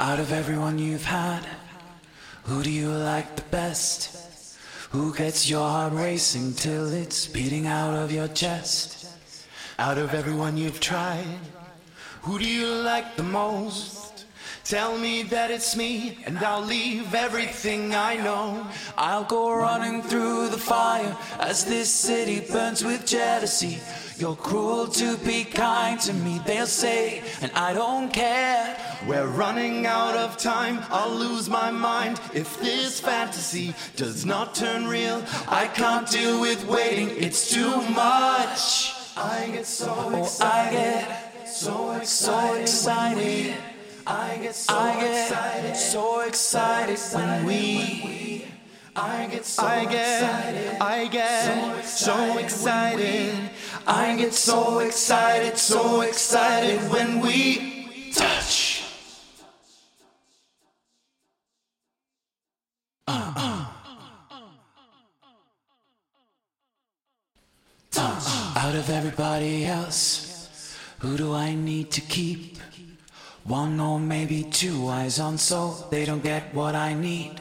Out of everyone you've had, who do you like the best? Who gets your heart racing till it's beating out of your chest? Out of everyone you've tried, who do you like the most? Tell me that it's me, and I'll leave everything I know. I'll go running through the fire as this city burns with jealousy. You're cruel to be kind to me, they'll say, and I don't care. We're running out of time, I'll lose my mind if this fantasy does not turn real. I can't deal with waiting, it's too much. I get so oh, excited, so excited, so excited. I get so I get excited, so excited when we. I get so I get, excited, I get so excited. I get so excited, so excited when we uh, uh, uh. touch. Out of everybody else, who do I need to keep? One or maybe two eyes on so they don't get what I need.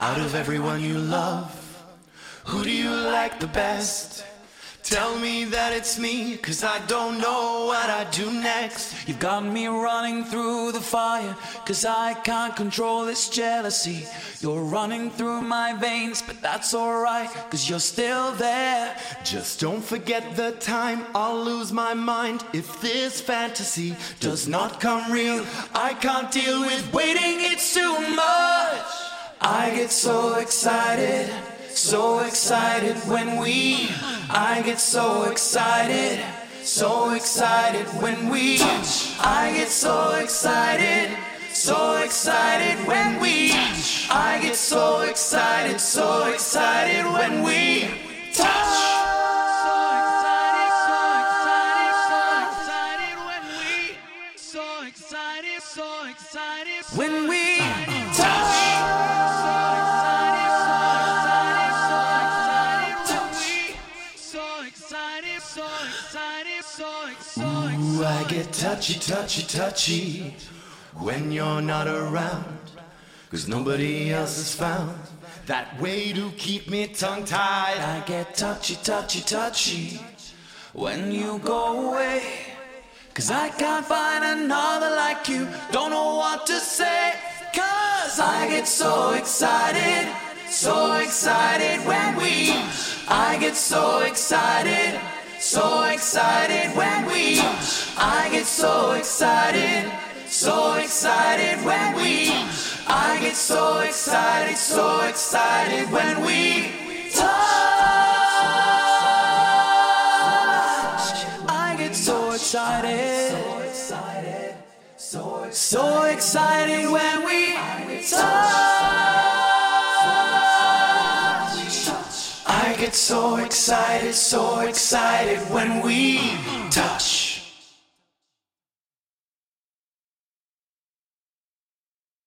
Out of everyone you love, who do you like the best? Tell me that it's me, cause I don't know what I do next. You've got me running through the fire, cause I can't control this jealousy. You're running through my veins, but that's alright, cause you're still there. Just don't forget the time I'll lose my mind if this fantasy does not come real. I can't deal with waiting, it's too much. I get so excited, so excited when we. I get so excited, so excited when we. I get so excited, so excited when we. I get so excited, so excited when we touch. When we I get touchy, touchy, touchy when you're not around. Cause nobody else has found that way to keep me tongue tied. I get touchy, touchy, touchy when you go away. Cause I can't find another like you. Don't know what to say. Cause I get so excited, so excited when we. I get so excited, so excited when we. I get so excited, so excited when we. I get so excited, so excited when we touch. I get so excited, so excited, so excited when we touch. So excited, so excited when we.